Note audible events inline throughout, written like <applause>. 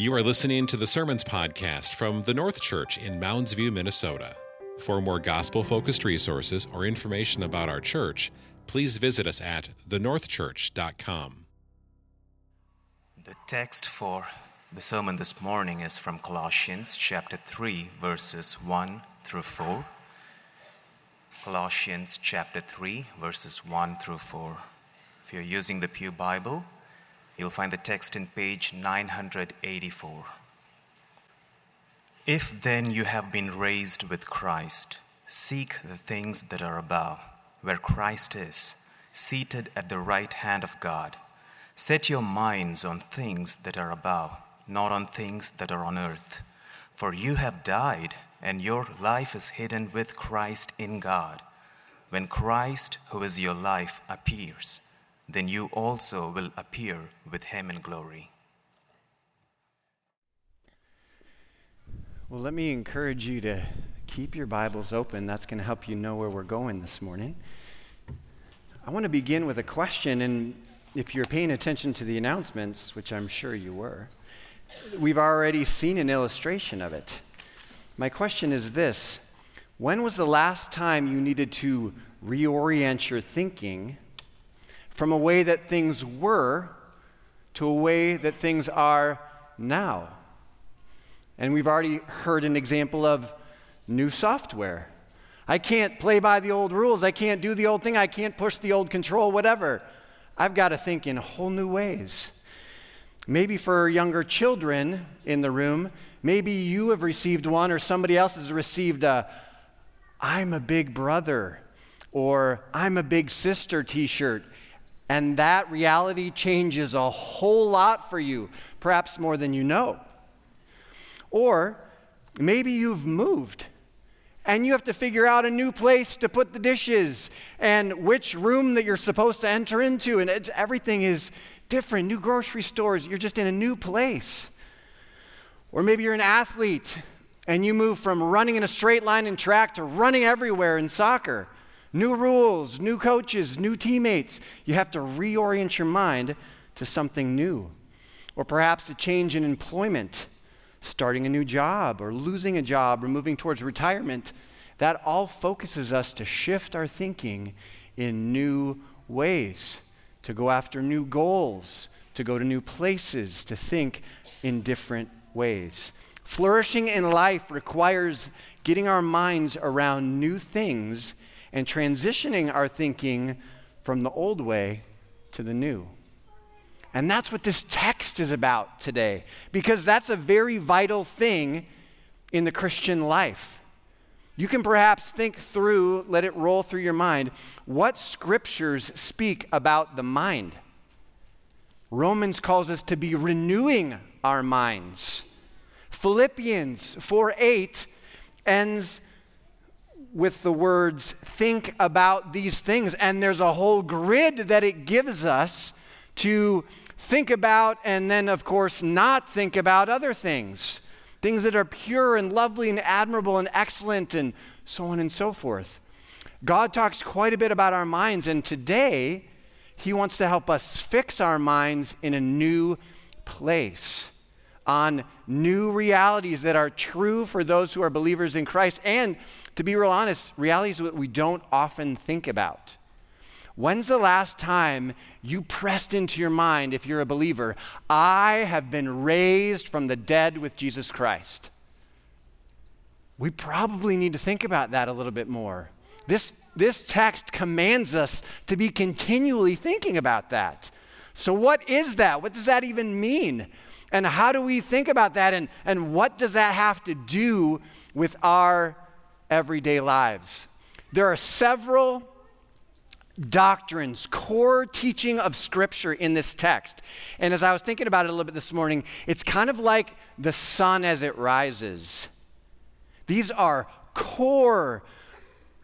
You are listening to the Sermons Podcast from the North Church in Mounds View, Minnesota. For more gospel focused resources or information about our church, please visit us at thenorthchurch.com. The text for the sermon this morning is from Colossians chapter 3, verses 1 through 4. Colossians chapter 3, verses 1 through 4. If you're using the Pew Bible, You'll find the text in page 984. If then you have been raised with Christ, seek the things that are above, where Christ is, seated at the right hand of God. Set your minds on things that are above, not on things that are on earth. For you have died, and your life is hidden with Christ in God. When Christ, who is your life, appears, then you also will appear with him in glory. Well, let me encourage you to keep your Bibles open. That's going to help you know where we're going this morning. I want to begin with a question, and if you're paying attention to the announcements, which I'm sure you were, we've already seen an illustration of it. My question is this When was the last time you needed to reorient your thinking from a way that things were to a way that things are now. And we've already heard an example of new software. I can't play by the old rules. I can't do the old thing. I can't push the old control, whatever. I've got to think in whole new ways. Maybe for younger children in the room, maybe you have received one or somebody else has received a I'm a big brother or I'm a big sister t shirt and that reality changes a whole lot for you, perhaps more than you know. Or maybe you've moved and you have to figure out a new place to put the dishes and which room that you're supposed to enter into, and everything is different. New grocery stores, you're just in a new place. Or maybe you're an athlete and you move from running in a straight line in track to running everywhere in soccer. New rules, new coaches, new teammates. You have to reorient your mind to something new. Or perhaps a change in employment, starting a new job, or losing a job, or moving towards retirement. That all focuses us to shift our thinking in new ways, to go after new goals, to go to new places, to think in different ways. Flourishing in life requires getting our minds around new things and transitioning our thinking from the old way to the new. And that's what this text is about today, because that's a very vital thing in the Christian life. You can perhaps think through, let it roll through your mind, what scriptures speak about the mind. Romans calls us to be renewing our minds. Philippians 4 8 ends with the words, think about these things. And there's a whole grid that it gives us to think about and then, of course, not think about other things. Things that are pure and lovely and admirable and excellent and so on and so forth. God talks quite a bit about our minds, and today He wants to help us fix our minds in a new place on new realities that are true for those who are believers in Christ and to be real honest, realities that we don't often think about. When's the last time you pressed into your mind, if you're a believer, I have been raised from the dead with Jesus Christ? We probably need to think about that a little bit more. This, this text commands us to be continually thinking about that. So, what is that? What does that even mean? And how do we think about that? And, and what does that have to do with our everyday lives. There are several doctrines, core teaching of Scripture in this text. And as I was thinking about it a little bit this morning, it's kind of like the sun as it rises. These are core,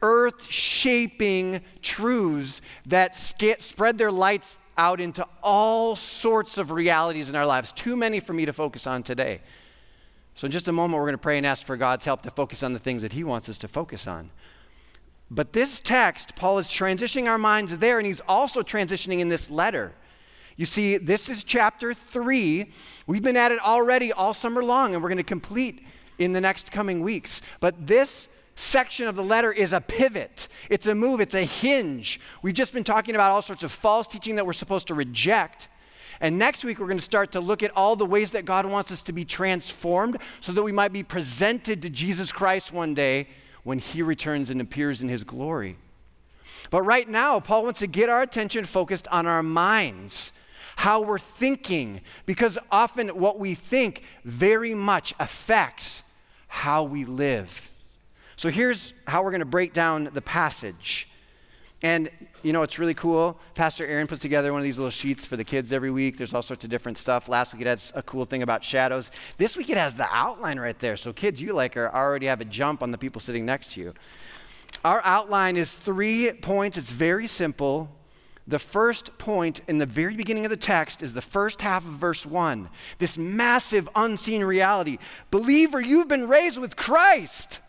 earth shaping truths that spread their lights out into all sorts of realities in our lives. Too many for me to focus on today. So, in just a moment, we're going to pray and ask for God's help to focus on the things that He wants us to focus on. But this text, Paul is transitioning our minds there, and he's also transitioning in this letter. You see, this is chapter three. We've been at it already all summer long, and we're going to complete in the next coming weeks. But this section of the letter is a pivot, it's a move, it's a hinge. We've just been talking about all sorts of false teaching that we're supposed to reject. And next week, we're going to start to look at all the ways that God wants us to be transformed so that we might be presented to Jesus Christ one day when he returns and appears in his glory. But right now, Paul wants to get our attention focused on our minds, how we're thinking, because often what we think very much affects how we live. So here's how we're going to break down the passage. And you know, it's really cool. Pastor Aaron puts together one of these little sheets for the kids every week. There's all sorts of different stuff. Last week it had a cool thing about shadows. This week it has the outline right there. So kids, you like are already have a jump on the people sitting next to you. Our outline is three points. It's very simple. The first point in the very beginning of the text is the first half of verse 1. This massive unseen reality. Believer, you've been raised with Christ.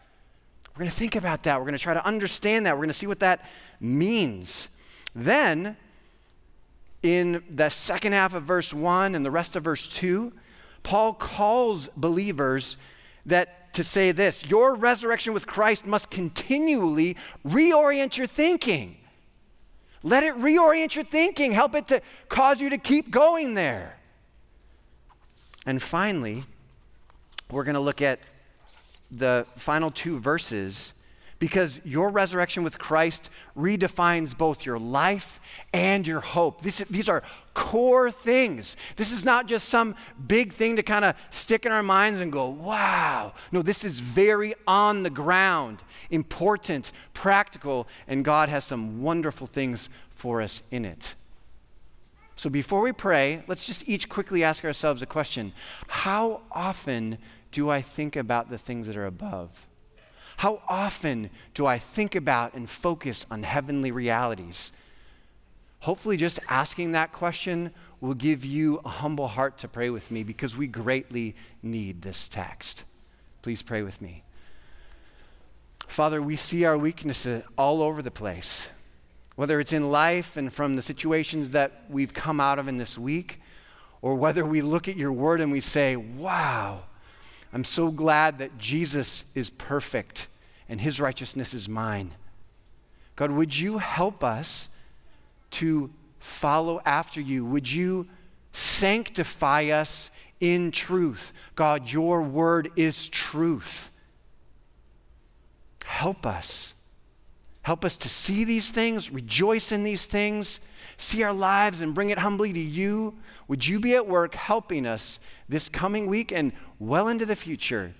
We're going to think about that. We're going to try to understand that. We're going to see what that means. Then, in the second half of verse 1 and the rest of verse 2, Paul calls believers that to say this your resurrection with Christ must continually reorient your thinking. Let it reorient your thinking, help it to cause you to keep going there. And finally, we're going to look at the final two verses because your resurrection with Christ redefines both your life and your hope. This, these are core things. This is not just some big thing to kind of stick in our minds and go, wow. No, this is very on the ground, important, practical, and God has some wonderful things for us in it. So before we pray, let's just each quickly ask ourselves a question How often do I think about the things that are above? How often do I think about and focus on heavenly realities? Hopefully, just asking that question will give you a humble heart to pray with me because we greatly need this text. Please pray with me. Father, we see our weaknesses all over the place, whether it's in life and from the situations that we've come out of in this week, or whether we look at your word and we say, wow, I'm so glad that Jesus is perfect and his righteousness is mine. God, would you help us to follow after you? Would you sanctify us in truth? God, your word is truth. Help us. Help us to see these things, rejoice in these things, see our lives and bring it humbly to you. Would you be at work helping us this coming week and well into the future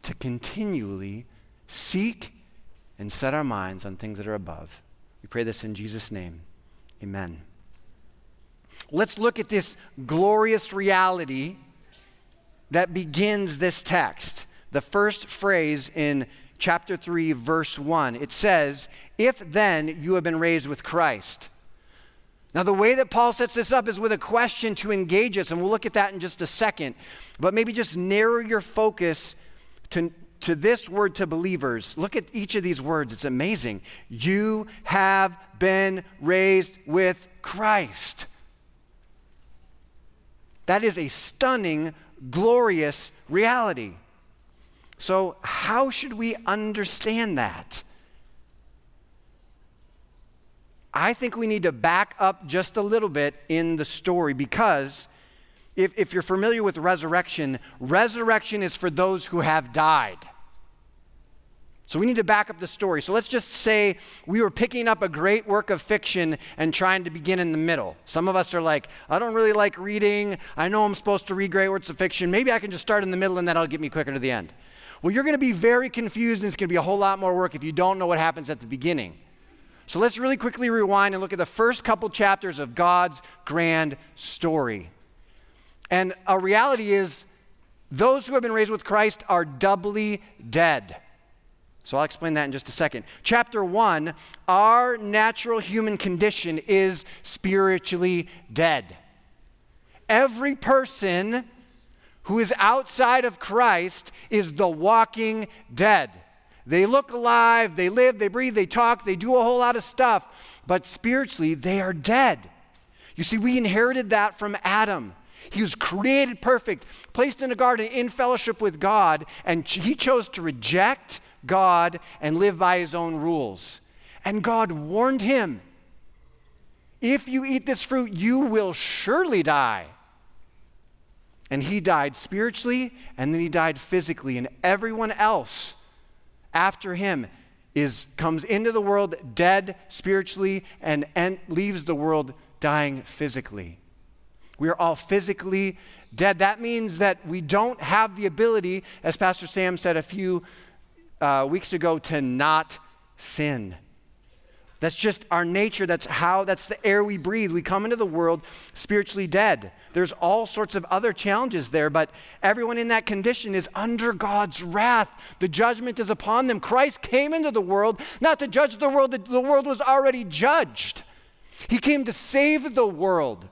to continually seek and set our minds on things that are above? We pray this in Jesus' name. Amen. Let's look at this glorious reality that begins this text. The first phrase in chapter 3, verse 1. It says, If then you have been raised with Christ. Now, the way that Paul sets this up is with a question to engage us, and we'll look at that in just a second. But maybe just narrow your focus to, to this word to believers. Look at each of these words, it's amazing. You have been raised with Christ. That is a stunning, glorious reality. So, how should we understand that? I think we need to back up just a little bit in the story because if, if you're familiar with resurrection, resurrection is for those who have died. So we need to back up the story. So let's just say we were picking up a great work of fiction and trying to begin in the middle. Some of us are like, I don't really like reading. I know I'm supposed to read great works of fiction. Maybe I can just start in the middle and that'll get me quicker to the end. Well, you're going to be very confused and it's going to be a whole lot more work if you don't know what happens at the beginning. So let's really quickly rewind and look at the first couple chapters of God's grand story. And a reality is, those who have been raised with Christ are doubly dead. So I'll explain that in just a second. Chapter one our natural human condition is spiritually dead. Every person who is outside of Christ is the walking dead. They look alive, they live, they breathe, they talk, they do a whole lot of stuff, but spiritually they are dead. You see, we inherited that from Adam. He was created perfect, placed in a garden in fellowship with God, and he chose to reject God and live by his own rules. And God warned him if you eat this fruit, you will surely die. And he died spiritually, and then he died physically, and everyone else after him is comes into the world dead spiritually and, and leaves the world dying physically. We are all physically dead. That means that we don't have the ability, as Pastor Sam said a few uh, weeks ago, to not sin. That's just our nature. That's how, that's the air we breathe. We come into the world spiritually dead. There's all sorts of other challenges there, but everyone in that condition is under God's wrath. The judgment is upon them. Christ came into the world not to judge the world, the world was already judged. He came to save the world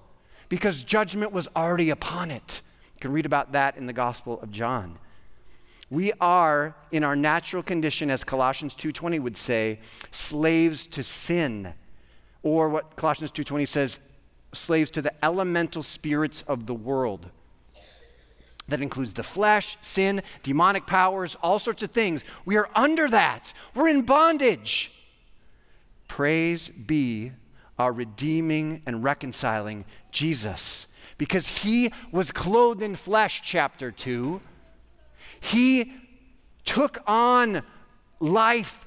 because judgment was already upon it. You can read about that in the Gospel of John. We are in our natural condition as Colossians 2:20 would say, slaves to sin. Or what Colossians 2:20 says, slaves to the elemental spirits of the world. That includes the flesh, sin, demonic powers, all sorts of things. We are under that. We're in bondage. Praise be our redeeming and reconciling Jesus. Because he was clothed in flesh, chapter 2 he took on life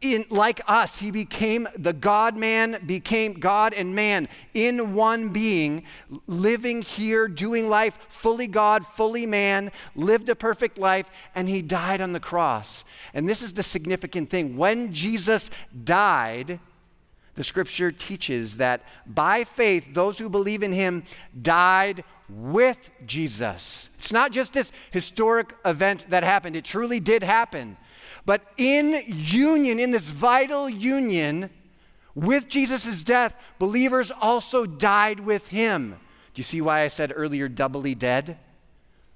in, like us. He became the God man, became God and man in one being, living here, doing life fully God, fully man, lived a perfect life, and he died on the cross. And this is the significant thing. When Jesus died, the scripture teaches that by faith, those who believe in him died with Jesus. It's not just this historic event that happened, it truly did happen. But in union, in this vital union with Jesus' death, believers also died with him. Do you see why I said earlier, doubly dead?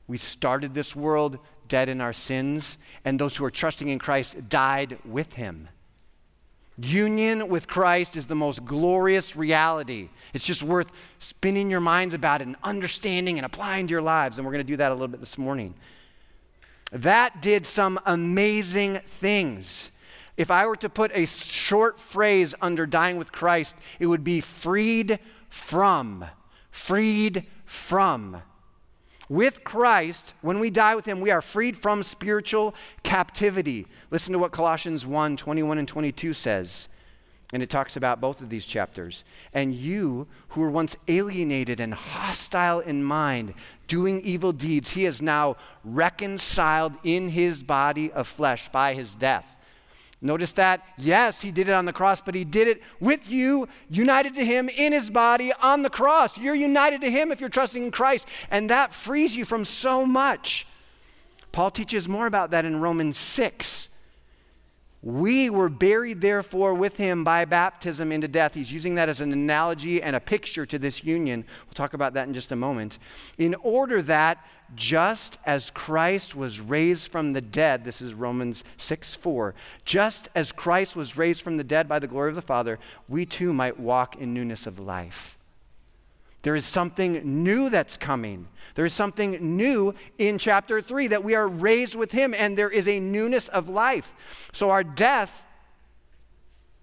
We started this world dead in our sins, and those who are trusting in Christ died with him. Union with Christ is the most glorious reality. It's just worth spinning your minds about it and understanding and applying to your lives. And we're going to do that a little bit this morning. That did some amazing things. If I were to put a short phrase under dying with Christ, it would be freed from. Freed from. With Christ, when we die with him, we are freed from spiritual captivity. Listen to what Colossians 1 21 and 22 says. And it talks about both of these chapters. And you who were once alienated and hostile in mind, doing evil deeds, he is now reconciled in his body of flesh by his death Notice that, yes, he did it on the cross, but he did it with you, united to him in his body on the cross. You're united to him if you're trusting in Christ, and that frees you from so much. Paul teaches more about that in Romans 6. We were buried, therefore, with him by baptism into death. He's using that as an analogy and a picture to this union. We'll talk about that in just a moment. In order that, just as Christ was raised from the dead, this is Romans 6 4, just as Christ was raised from the dead by the glory of the Father, we too might walk in newness of life. There is something new that's coming. There is something new in chapter 3 that we are raised with him, and there is a newness of life. So our death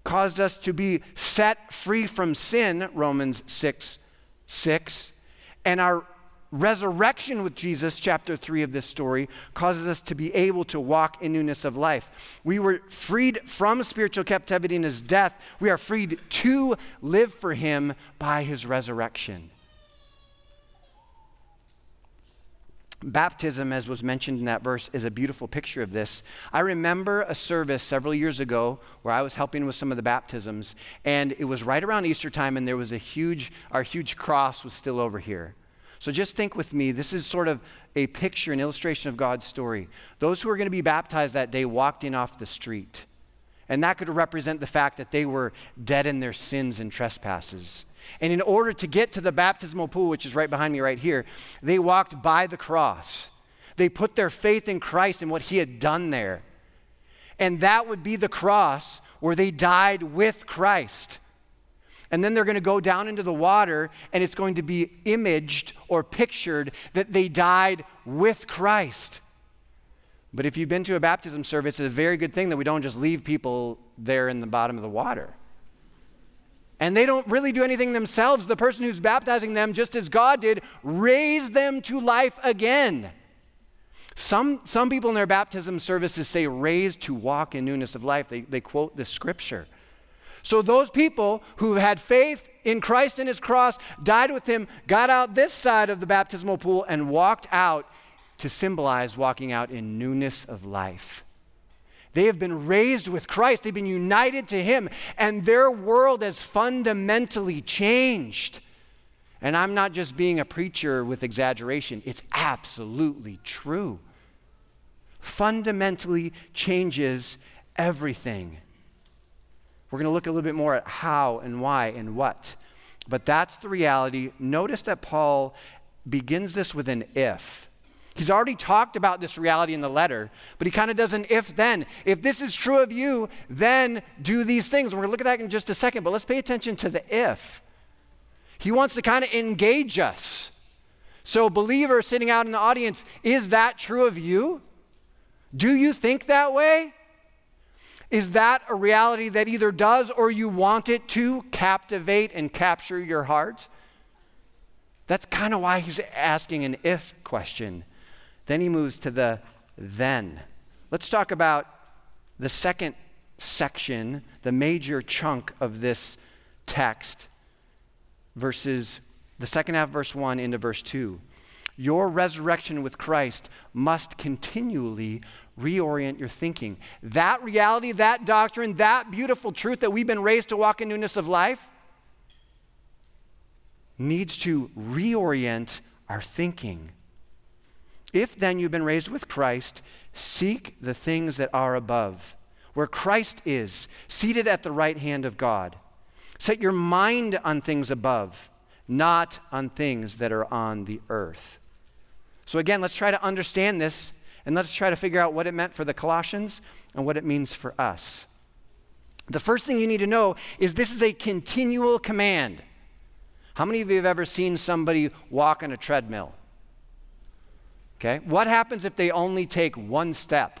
caused us to be set free from sin, Romans 6 6. And our resurrection with Jesus, chapter 3 of this story, causes us to be able to walk in newness of life. We were freed from spiritual captivity in his death. We are freed to live for him by his resurrection. Baptism, as was mentioned in that verse, is a beautiful picture of this. I remember a service several years ago where I was helping with some of the baptisms, and it was right around Easter time, and there was a huge, our huge cross was still over here. So just think with me. This is sort of a picture, an illustration of God's story. Those who were going to be baptized that day walked in off the street. And that could represent the fact that they were dead in their sins and trespasses. And in order to get to the baptismal pool, which is right behind me right here, they walked by the cross. They put their faith in Christ and what he had done there. And that would be the cross where they died with Christ. And then they're going to go down into the water, and it's going to be imaged or pictured that they died with Christ. But if you've been to a baptism service, it's a very good thing that we don't just leave people there in the bottom of the water. And they don't really do anything themselves. The person who's baptizing them, just as God did, raised them to life again. Some, some people in their baptism services say, raised to walk in newness of life. They, they quote the scripture. So those people who had faith in Christ and his cross, died with him, got out this side of the baptismal pool, and walked out to symbolize walking out in newness of life. They have been raised with Christ, they've been united to Him, and their world has fundamentally changed. And I'm not just being a preacher with exaggeration, it's absolutely true. Fundamentally changes everything. We're going to look a little bit more at how and why and what. But that's the reality. Notice that Paul begins this with an if. He's already talked about this reality in the letter, but he kind of does an if then. If this is true of you, then do these things. we're going to look at that in just a second, but let's pay attention to the if. He wants to kind of engage us. So, believer sitting out in the audience, is that true of you? Do you think that way? Is that a reality that either does or you want it to captivate and capture your heart? That's kind of why he's asking an if question. Then he moves to the then. Let's talk about the second section, the major chunk of this text, verses the second half, verse 1 into verse 2. Your resurrection with Christ must continually reorient your thinking. That reality, that doctrine, that beautiful truth that we've been raised to walk in newness of life needs to reorient our thinking. If then you've been raised with Christ, seek the things that are above, where Christ is, seated at the right hand of God. Set your mind on things above, not on things that are on the earth. So, again, let's try to understand this and let's try to figure out what it meant for the Colossians and what it means for us. The first thing you need to know is this is a continual command. How many of you have ever seen somebody walk on a treadmill? Okay? What happens if they only take one step?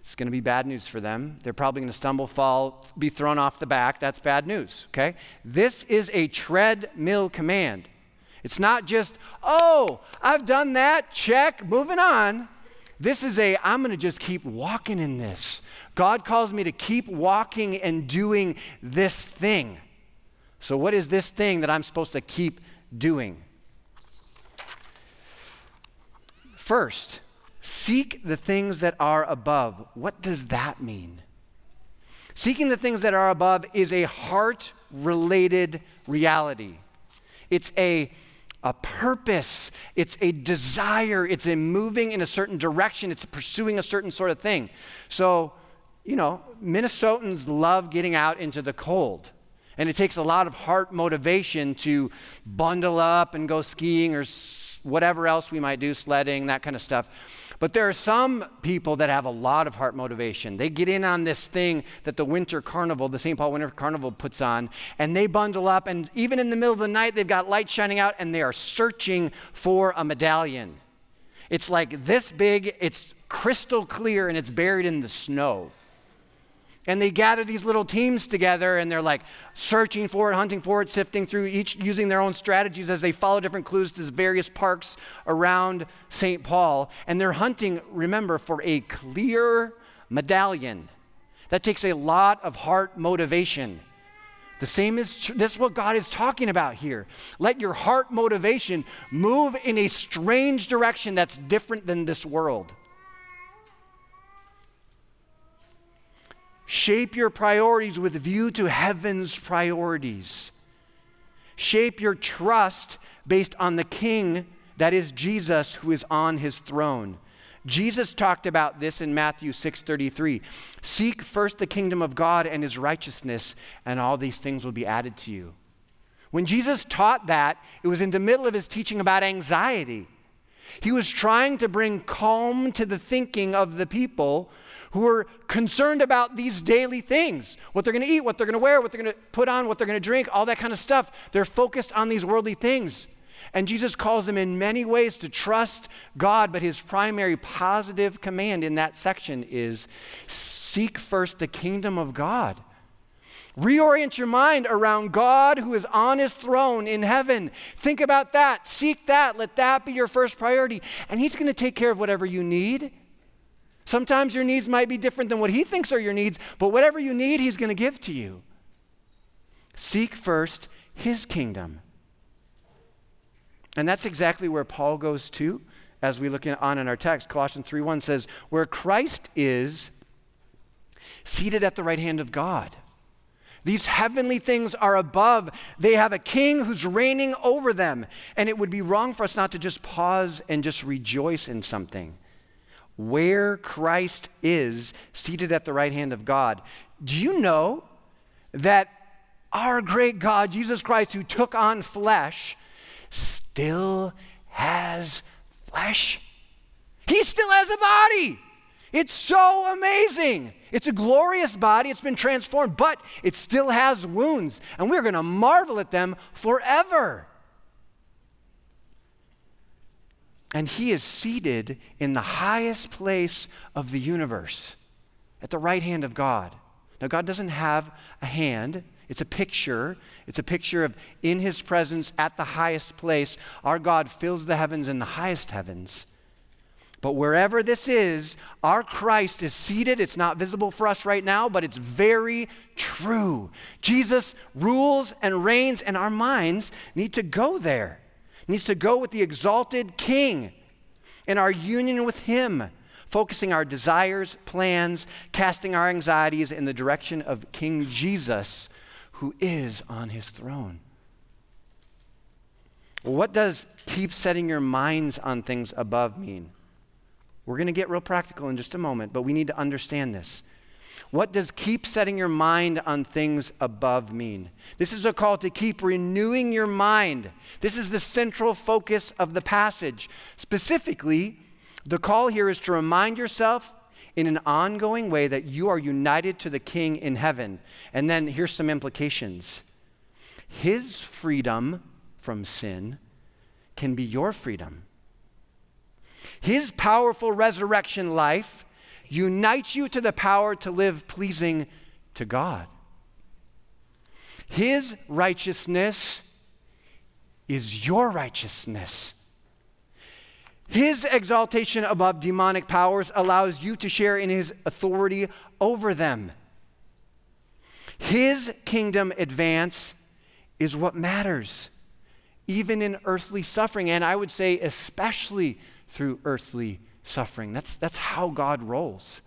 It's going to be bad news for them. They're probably going to stumble, fall, be thrown off the back. That's bad news, okay? This is a treadmill command. It's not just, oh, I've done that, check, moving on. This is a, I'm going to just keep walking in this. God calls me to keep walking and doing this thing. So, what is this thing that I'm supposed to keep doing? First, seek the things that are above. What does that mean? Seeking the things that are above is a heart related reality. It's a, a purpose, it's a desire, it's a moving in a certain direction, it's pursuing a certain sort of thing. So, you know, Minnesotans love getting out into the cold. And it takes a lot of heart motivation to bundle up and go skiing or whatever else we might do, sledding, that kind of stuff. But there are some people that have a lot of heart motivation. They get in on this thing that the Winter Carnival, the St. Paul Winter Carnival puts on, and they bundle up, and even in the middle of the night, they've got lights shining out, and they are searching for a medallion. It's like this big, it's crystal clear, and it's buried in the snow. And they gather these little teams together and they're like searching for it, hunting for it, sifting through each, using their own strategies as they follow different clues to various parks around St. Paul. And they're hunting, remember, for a clear medallion. That takes a lot of heart motivation. The same is tr- this is what God is talking about here. Let your heart motivation move in a strange direction that's different than this world. Shape your priorities with view to heaven's priorities. Shape your trust based on the King that is Jesus who is on his throne. Jesus talked about this in Matthew 6:33. Seek first the kingdom of God and his righteousness, and all these things will be added to you. When Jesus taught that, it was in the middle of his teaching about anxiety. He was trying to bring calm to the thinking of the people who were concerned about these daily things what they're going to eat, what they're going to wear, what they're going to put on, what they're going to drink, all that kind of stuff. They're focused on these worldly things. And Jesus calls them in many ways to trust God, but his primary positive command in that section is seek first the kingdom of God. Reorient your mind around God who is on his throne in heaven. Think about that. Seek that. Let that be your first priority. And he's going to take care of whatever you need. Sometimes your needs might be different than what he thinks are your needs, but whatever you need, he's going to give to you. Seek first his kingdom. And that's exactly where Paul goes to as we look on in our text. Colossians 3:1 says, "Where Christ is seated at the right hand of God." These heavenly things are above. They have a king who's reigning over them. And it would be wrong for us not to just pause and just rejoice in something where Christ is seated at the right hand of God. Do you know that our great God, Jesus Christ, who took on flesh, still has flesh? He still has a body. It's so amazing. It's a glorious body. It's been transformed, but it still has wounds, and we're going to marvel at them forever. And he is seated in the highest place of the universe, at the right hand of God. Now, God doesn't have a hand. It's a picture. It's a picture of in his presence at the highest place. Our God fills the heavens and the highest heavens. But wherever this is, our Christ is seated. It's not visible for us right now, but it's very true. Jesus rules and reigns, and our minds need to go there needs to go with the exalted King in our union with Him, focusing our desires, plans, casting our anxieties in the direction of King Jesus, who is on His throne. what does keep setting your minds on things above mean? We're going to get real practical in just a moment, but we need to understand this. What does keep setting your mind on things above mean? This is a call to keep renewing your mind. This is the central focus of the passage. Specifically, the call here is to remind yourself in an ongoing way that you are united to the King in heaven. And then here's some implications His freedom from sin can be your freedom. His powerful resurrection life unites you to the power to live pleasing to God. His righteousness is your righteousness. His exaltation above demonic powers allows you to share in his authority over them. His kingdom advance is what matters, even in earthly suffering, and I would say especially through earthly suffering. That's, that's how God rolls.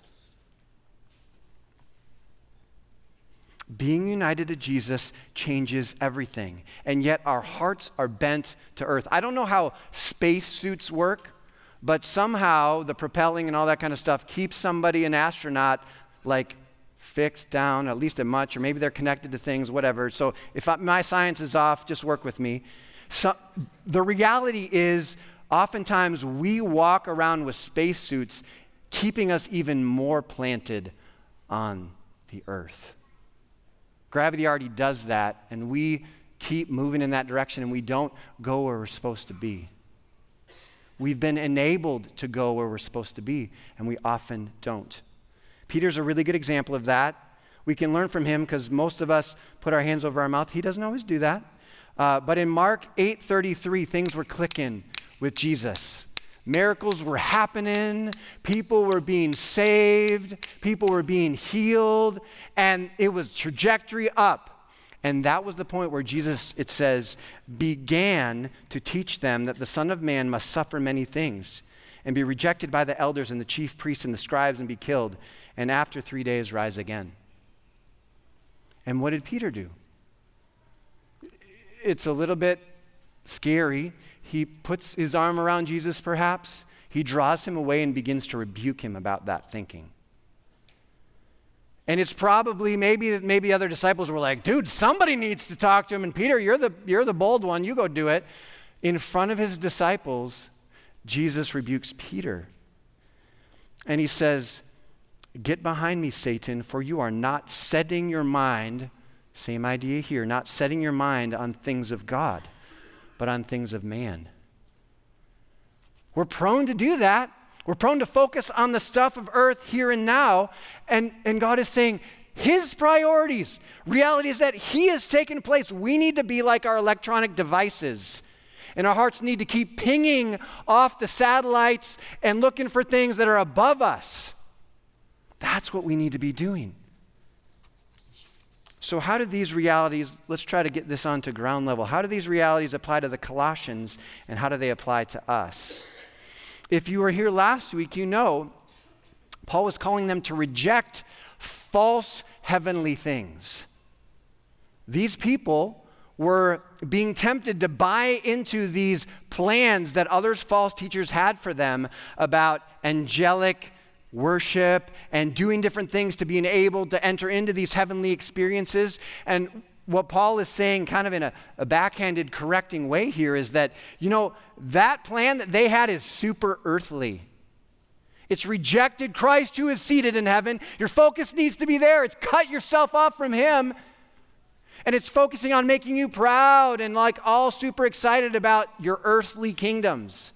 Being united to Jesus changes everything, and yet our hearts are bent to earth. I don't know how space suits work, but somehow the propelling and all that kind of stuff keeps somebody, an astronaut, like fixed down, at least a much, or maybe they're connected to things, whatever. So if I, my science is off, just work with me. So, the reality is, oftentimes we walk around with spacesuits, keeping us even more planted on the earth. Gravity already does that, and we keep moving in that direction, and we don't go where we're supposed to be. We've been enabled to go where we're supposed to be, and we often don't. Peter's a really good example of that. We can learn from him because most of us put our hands over our mouth. He doesn't always do that. Uh, but in Mark 8:33, things were clicking with Jesus. Miracles were happening, people were being saved, people were being healed, and it was trajectory up. And that was the point where Jesus, it says, began to teach them that the Son of Man must suffer many things and be rejected by the elders and the chief priests and the scribes and be killed, and after three days rise again. And what did Peter do? It's a little bit scary he puts his arm around Jesus, perhaps. He draws him away and begins to rebuke him about that thinking. And it's probably maybe maybe other disciples were like, dude, somebody needs to talk to him. And Peter, you're the, you're the bold one, you go do it. In front of his disciples, Jesus rebukes Peter. And he says, Get behind me, Satan, for you are not setting your mind, same idea here, not setting your mind on things of God, but on things of man. We're prone to do that. We're prone to focus on the stuff of earth here and now. And, and God is saying, His priorities, reality is that He has taken place. We need to be like our electronic devices. And our hearts need to keep pinging off the satellites and looking for things that are above us. That's what we need to be doing. So, how do these realities, let's try to get this onto ground level. How do these realities apply to the Colossians and how do they apply to us? If you were here last week, you know Paul was calling them to reject false heavenly things. These people were being tempted to buy into these plans that others false teachers had for them about angelic worship and doing different things to being able to enter into these heavenly experiences. And what Paul is saying, kind of in a, a, backhanded, correcting way here, is that, you know, that plan that they had is super earthly. It's rejected Christ who is seated in heaven. Your focus needs to be there. It's cut yourself off from Him. And it's focusing on making you proud and like all super excited about your earthly kingdoms.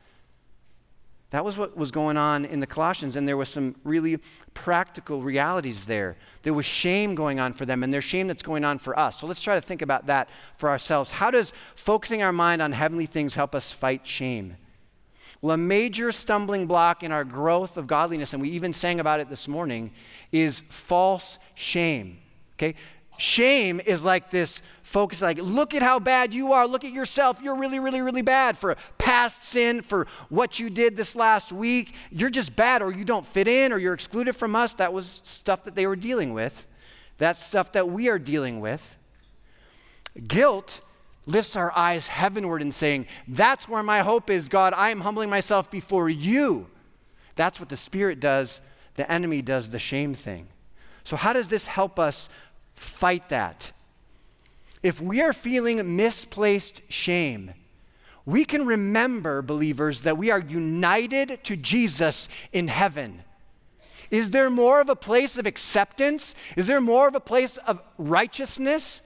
That was what was going on in the Colossians, and there was some really practical realities there. There was shame going on for them, and there's shame that's going on for us. So let's try to think about that for ourselves. How does focusing our mind on heavenly things help us fight shame? Well, a major stumbling block in our growth of godliness, and we even sang about it this morning, is false shame. Okay? Shame is like this focus, like, look at how bad you are. Look at yourself. You're really, really, really bad for past sin, for what you did this last week. You're just bad, or you don't fit in, or you're excluded from us. That was stuff that they were dealing with. That's stuff that we are dealing with. Guilt lifts our eyes heavenward and saying, That's where my hope is, God. I am humbling myself before you. That's what the Spirit does. The enemy does the shame thing. So, how does this help us fight that. If we are feeling misplaced shame, we can remember, believers, that we are united to Jesus in heaven. Is there more of a place of acceptance? Is there more of a place of righteousness?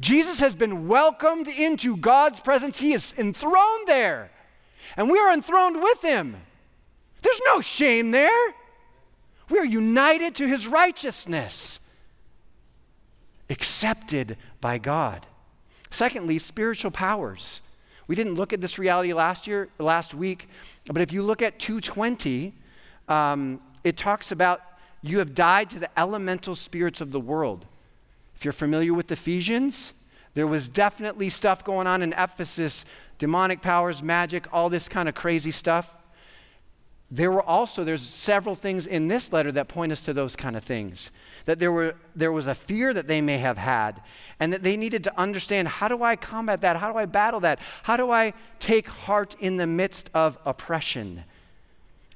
Jesus has been welcomed into God's presence. He is enthroned there, and we are enthroned with him. There's no shame there. We are united to his righteousness accepted by God. Secondly, spiritual powers. We didn't look at this reality last year, last week, but if you look at 220, um, it talks about you have died to the elemental spirits of the world. If you're familiar with Ephesians, there was definitely stuff going on in Ephesus demonic powers, magic, all this kind of crazy stuff there were also there's several things in this letter that point us to those kind of things that there were there was a fear that they may have had and that they needed to understand how do i combat that how do i battle that how do i take heart in the midst of oppression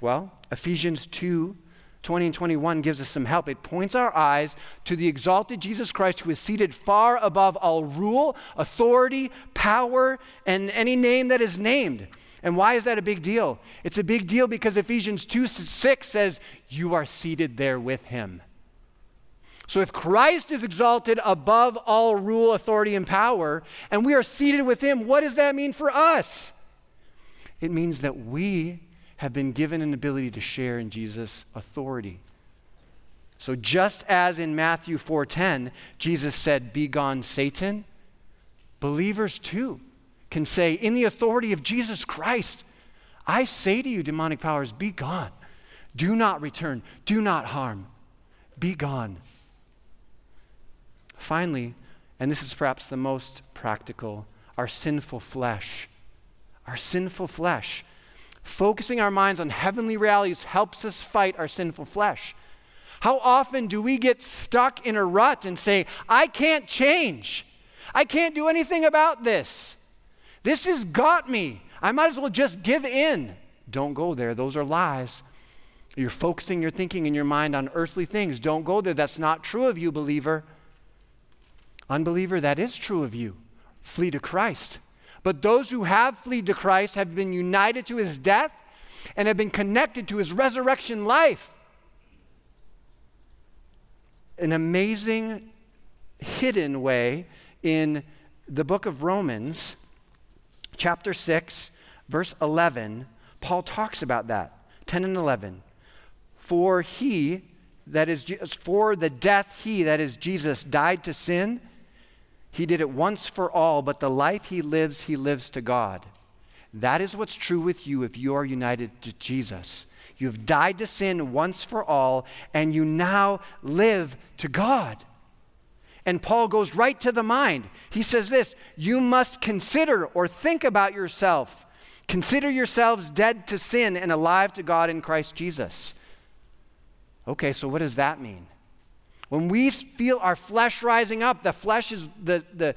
well ephesians 2 20 and 21 gives us some help. It points our eyes to the exalted Jesus Christ who is seated far above all rule, authority, power, and any name that is named. And why is that a big deal? It's a big deal because Ephesians 2 6 says, You are seated there with him. So if Christ is exalted above all rule, authority, and power, and we are seated with him, what does that mean for us? It means that we have been given an ability to share in Jesus' authority. So just as in Matthew 4:10, Jesus said, "Be gone, Satan," believers too can say, in the authority of Jesus Christ, I say to you, demonic powers, be gone. Do not return. Do not harm. Be gone. Finally, and this is perhaps the most practical, our sinful flesh. Our sinful flesh. Focusing our minds on heavenly realities helps us fight our sinful flesh. How often do we get stuck in a rut and say, I can't change? I can't do anything about this. This has got me. I might as well just give in. Don't go there. Those are lies. You're focusing your thinking and your mind on earthly things. Don't go there. That's not true of you, believer. Unbeliever, that is true of you. Flee to Christ. But those who have fled to Christ have been united to his death and have been connected to his resurrection life. An amazing, hidden way in the book of Romans, chapter 6, verse 11, Paul talks about that. 10 and 11. For he, that is, for the death he, that is Jesus, died to sin he did it once for all, but the life he lives, he lives to God. That is what's true with you if you are united to Jesus. You have died to sin once for all, and you now live to God. And Paul goes right to the mind. He says this You must consider or think about yourself. Consider yourselves dead to sin and alive to God in Christ Jesus. Okay, so what does that mean? When we feel our flesh rising up, the flesh is the, the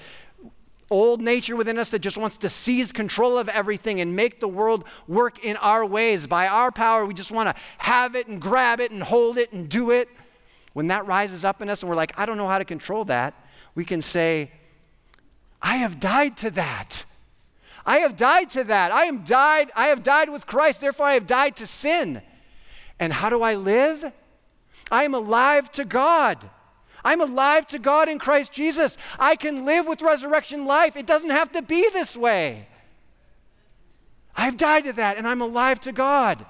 old nature within us that just wants to seize control of everything and make the world work in our ways. By our power, we just want to have it and grab it and hold it and do it. When that rises up in us and we're like, I don't know how to control that, we can say, I have died to that. I have died to that. I am died. I have died with Christ, therefore I have died to sin. And how do I live? I am alive to God. I'm alive to God in Christ Jesus. I can live with resurrection life. It doesn't have to be this way. I've died to that and I'm alive to God.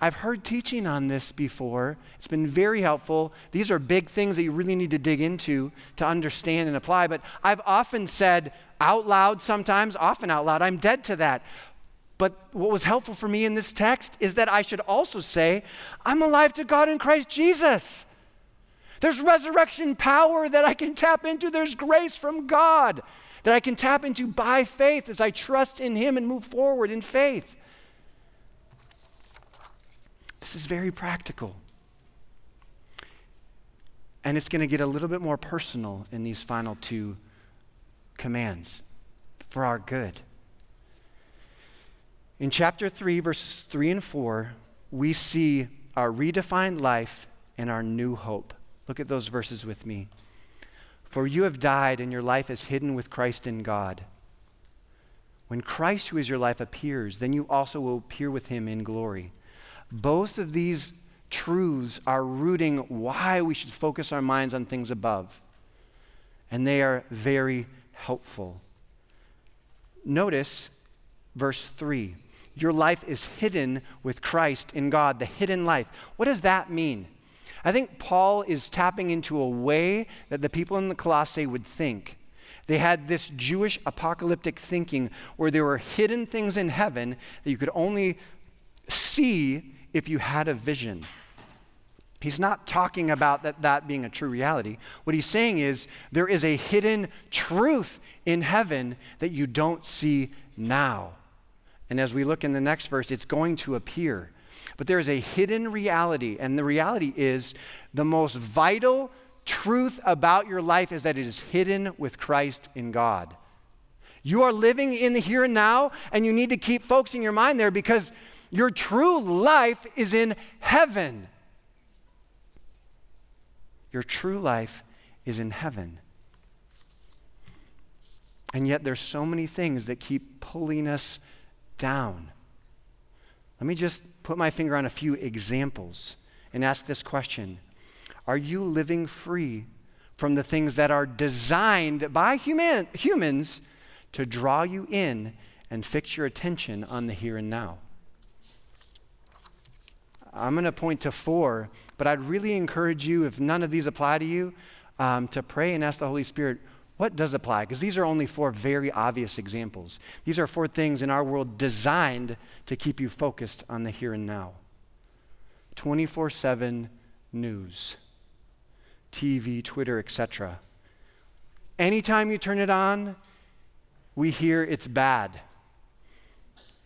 I've heard teaching on this before. It's been very helpful. These are big things that you really need to dig into to understand and apply. But I've often said out loud, sometimes, often out loud, I'm dead to that. But what was helpful for me in this text is that I should also say, I'm alive to God in Christ Jesus. There's resurrection power that I can tap into. There's grace from God that I can tap into by faith as I trust in Him and move forward in faith. This is very practical. And it's going to get a little bit more personal in these final two commands for our good. In chapter 3, verses 3 and 4, we see our redefined life and our new hope. Look at those verses with me. For you have died, and your life is hidden with Christ in God. When Christ, who is your life, appears, then you also will appear with him in glory. Both of these truths are rooting why we should focus our minds on things above. And they are very helpful. Notice verse 3 your life is hidden with Christ in God, the hidden life. What does that mean? I think Paul is tapping into a way that the people in the Colossae would think. They had this Jewish apocalyptic thinking where there were hidden things in heaven that you could only see if you had a vision. He's not talking about that, that being a true reality. What he's saying is there is a hidden truth in heaven that you don't see now. And as we look in the next verse, it's going to appear. But there is a hidden reality, and the reality is the most vital truth about your life is that it is hidden with Christ in God. You are living in the here and now, and you need to keep focusing your mind there because your true life is in heaven. Your true life is in heaven. And yet, there's so many things that keep pulling us down. Let me just put my finger on a few examples and ask this question Are you living free from the things that are designed by human, humans to draw you in and fix your attention on the here and now? I'm going to point to four, but I'd really encourage you, if none of these apply to you, um, to pray and ask the Holy Spirit, what does apply? Because these are only four very obvious examples. These are four things in our world designed to keep you focused on the here and now 24 7 news, TV, Twitter, etc. Anytime you turn it on, we hear it's bad.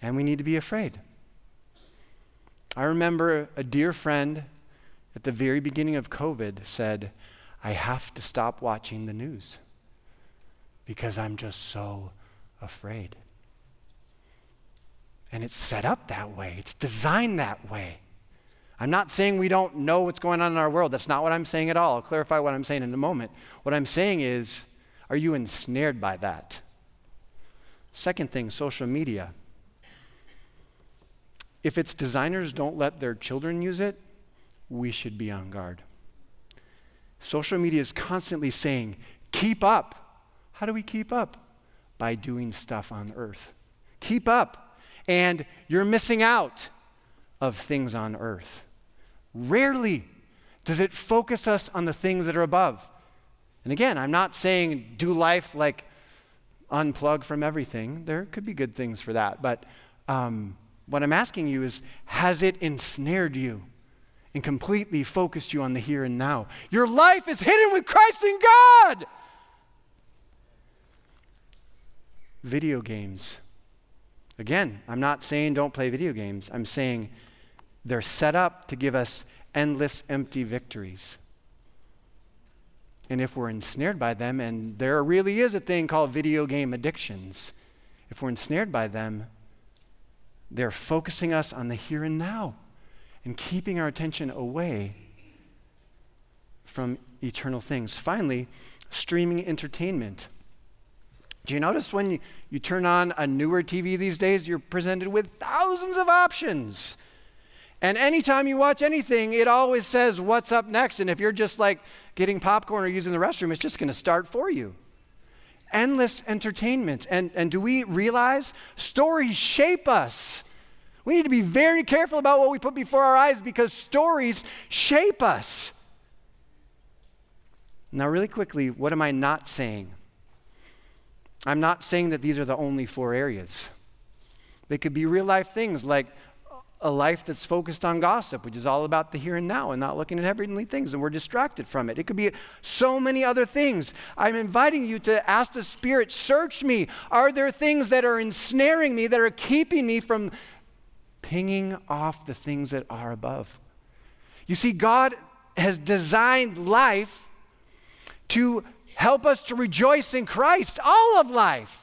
And we need to be afraid. I remember a dear friend at the very beginning of COVID said, I have to stop watching the news because I'm just so afraid. And it's set up that way, it's designed that way. I'm not saying we don't know what's going on in our world. That's not what I'm saying at all. I'll clarify what I'm saying in a moment. What I'm saying is, are you ensnared by that? Second thing, social media. If its designers don't let their children use it, we should be on guard. Social media is constantly saying, keep up. How do we keep up? By doing stuff on earth. Keep up, and you're missing out of things on earth. Rarely does it focus us on the things that are above. And again, I'm not saying do life like unplug from everything. There could be good things for that. But um, what I'm asking you is has it ensnared you and completely focused you on the here and now? Your life is hidden with Christ in God. Video games. Again, I'm not saying don't play video games. I'm saying they're set up to give us endless empty victories. And if we're ensnared by them, and there really is a thing called video game addictions, if we're ensnared by them, they're focusing us on the here and now and keeping our attention away from eternal things. Finally, streaming entertainment. Do you notice when you, you turn on a newer TV these days, you're presented with thousands of options? And anytime you watch anything, it always says what's up next. And if you're just like getting popcorn or using the restroom, it's just going to start for you. Endless entertainment. And, and do we realize stories shape us? We need to be very careful about what we put before our eyes because stories shape us. Now, really quickly, what am I not saying? I'm not saying that these are the only four areas. They could be real life things like a life that's focused on gossip, which is all about the here and now and not looking at heavenly things, and we're distracted from it. It could be so many other things. I'm inviting you to ask the Spirit, search me. Are there things that are ensnaring me, that are keeping me from pinging off the things that are above? You see, God has designed life to help us to rejoice in Christ, all of life.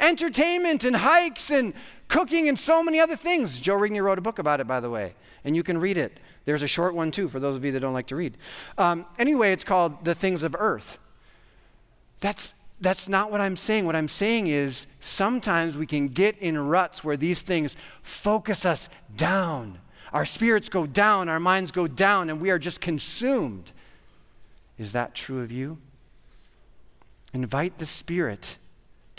Entertainment and hikes and cooking, and so many other things. Joe Rigney wrote a book about it, by the way, and you can read it. There's a short one, too, for those of you that don't like to read. Um, anyway, it's called The Things of Earth. That's, that's not what I'm saying. What I'm saying is sometimes we can get in ruts where these things focus us down. Our spirits go down, our minds go down, and we are just consumed. Is that true of you? Invite the Spirit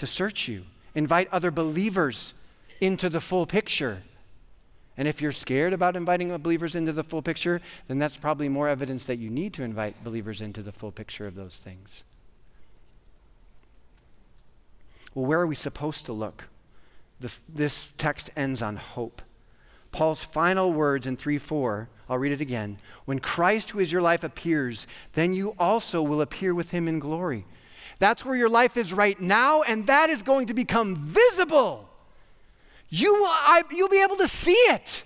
to search you, invite other believers into the full picture. And if you're scared about inviting believers into the full picture, then that's probably more evidence that you need to invite believers into the full picture of those things. Well, where are we supposed to look? The, this text ends on hope. Paul's final words in 3 4, I'll read it again. When Christ, who is your life, appears, then you also will appear with him in glory. That's where your life is right now, and that is going to become visible you will, I, you'll be able to see it.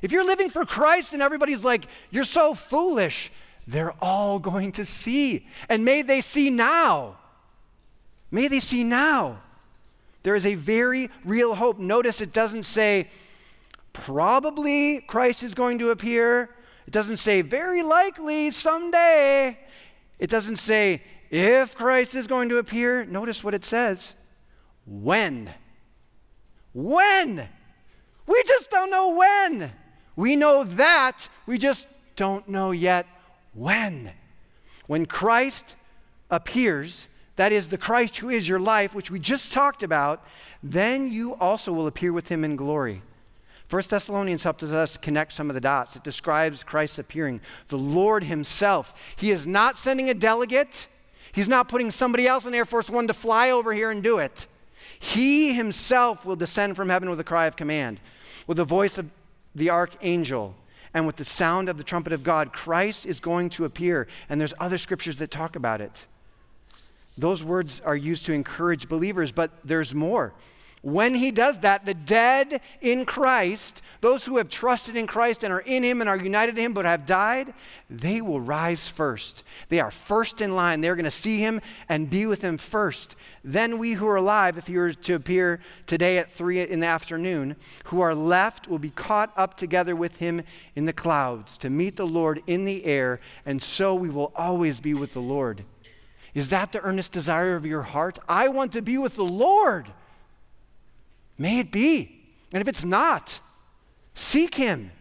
If you're living for Christ and everybody's like, you're so foolish, they're all <laughs> going to see. And may they see now. May they see now. There is a very real hope. Notice it doesn't say, probably Christ is going to appear. It doesn't say, very likely someday. It doesn't say, if Christ is going to appear. Notice what it says when when? We just don't know when. We know that, we just don't know yet when. When Christ appears, that is the Christ who is your life, which we just talked about, then you also will appear with him in glory. First Thessalonians helps us connect some of the dots. It describes Christ appearing, the Lord himself. He is not sending a delegate. He's not putting somebody else in Air Force One to fly over here and do it. He himself will descend from heaven with a cry of command, with the voice of the archangel, and with the sound of the trumpet of God. Christ is going to appear, and there's other scriptures that talk about it. Those words are used to encourage believers, but there's more. When he does that, the dead in Christ, those who have trusted in Christ and are in him and are united to him but have died, they will rise first. They are first in line. They're going to see him and be with him first. Then we who are alive, if you were to appear today at 3 in the afternoon, who are left will be caught up together with him in the clouds to meet the Lord in the air, and so we will always be with the Lord. Is that the earnest desire of your heart? I want to be with the Lord. May it be. And if it's not, seek Him.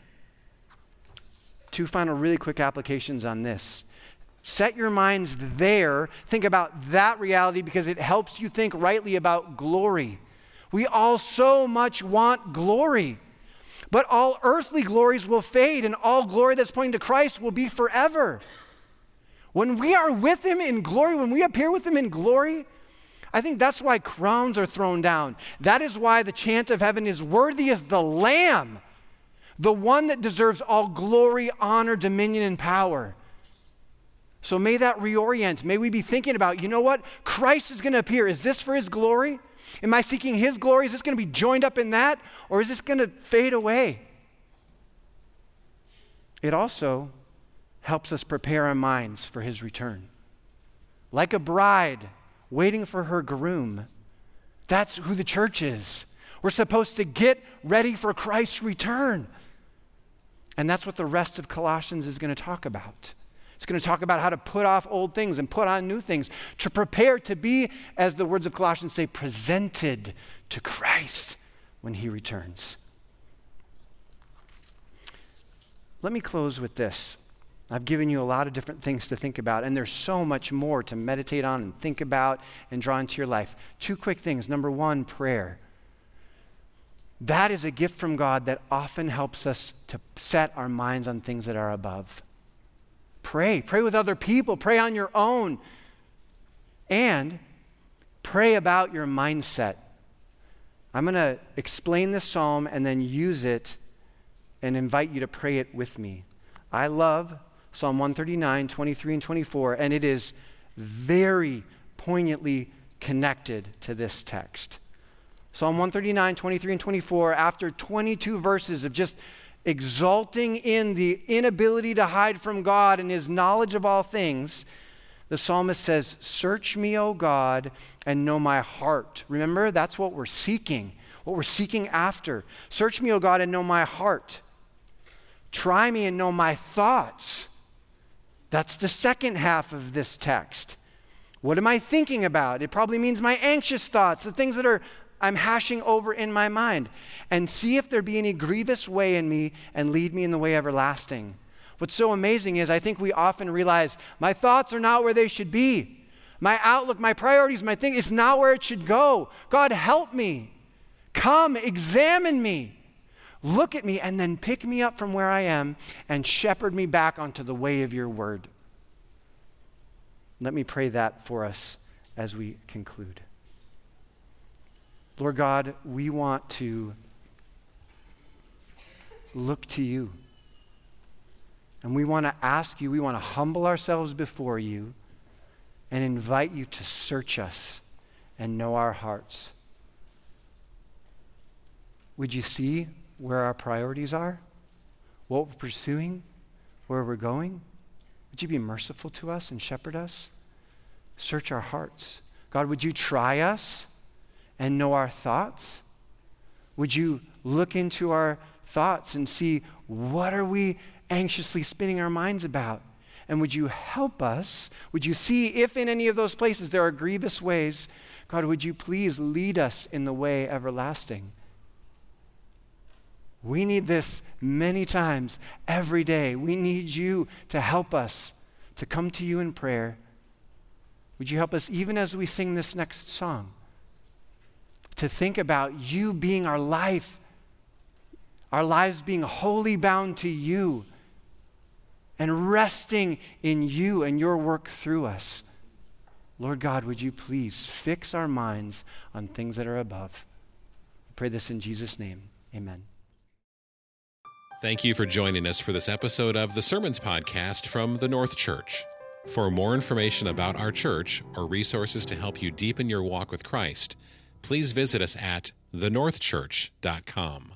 Two final, really quick applications on this. Set your minds there. Think about that reality because it helps you think rightly about glory. We all so much want glory. But all earthly glories will fade, and all glory that's pointing to Christ will be forever. When we are with Him in glory, when we appear with Him in glory, I think that's why crowns are thrown down. That is why the chant of heaven is worthy as the Lamb, the one that deserves all glory, honor, dominion, and power. So may that reorient. May we be thinking about, you know what? Christ is going to appear. Is this for His glory? Am I seeking His glory? Is this going to be joined up in that? Or is this going to fade away? It also helps us prepare our minds for His return. Like a bride waiting for her groom, that's who the church is. We're supposed to get ready for Christ's return. And that's what the rest of Colossians is going to talk about. It's going to talk about how to put off old things and put on new things, to prepare to be, as the words of Colossians say, presented to Christ when he returns. Let me close with this. I've given you a lot of different things to think about, and there's so much more to meditate on and think about and draw into your life. Two quick things. Number one, prayer. That is a gift from God that often helps us to set our minds on things that are above. Pray. Pray with other people. Pray on your own. And pray about your mindset. I'm going to explain this psalm and then use it and invite you to pray it with me. I love Psalm 139, 23, and 24, and it is very poignantly connected to this text. Psalm 139, 23, and 24, after 22 verses of just exulting in the inability to hide from God and his knowledge of all things, the psalmist says, Search me, O God, and know my heart. Remember, that's what we're seeking, what we're seeking after. Search me, O God, and know my heart. Try me and know my thoughts. That's the second half of this text. What am I thinking about? It probably means my anxious thoughts, the things that are I'm hashing over in my mind and see if there be any grievous way in me and lead me in the way everlasting. What's so amazing is I think we often realize my thoughts are not where they should be. My outlook, my priorities, my thing is not where it should go. God, help me. Come, examine me. Look at me and then pick me up from where I am and shepherd me back onto the way of your word. Let me pray that for us as we conclude. Lord God, we want to look to you. And we want to ask you, we want to humble ourselves before you and invite you to search us and know our hearts. Would you see where our priorities are? What we're pursuing? Where we're going? Would you be merciful to us and shepherd us? Search our hearts. God, would you try us? and know our thoughts? Would you look into our thoughts and see what are we anxiously spinning our minds about? And would you help us? Would you see if in any of those places there are grievous ways? God, would you please lead us in the way everlasting? We need this many times every day. We need you to help us to come to you in prayer. Would you help us even as we sing this next song? to think about you being our life, our lives being wholly bound to you, and resting in you and your work through us. Lord God, would you please fix our minds on things that are above? I pray this in Jesus' name. Amen. Thank you for joining us for this episode of the Sermons Podcast from the North Church. For more information about our church or resources to help you deepen your walk with Christ, please visit us at thenorthchurch.com.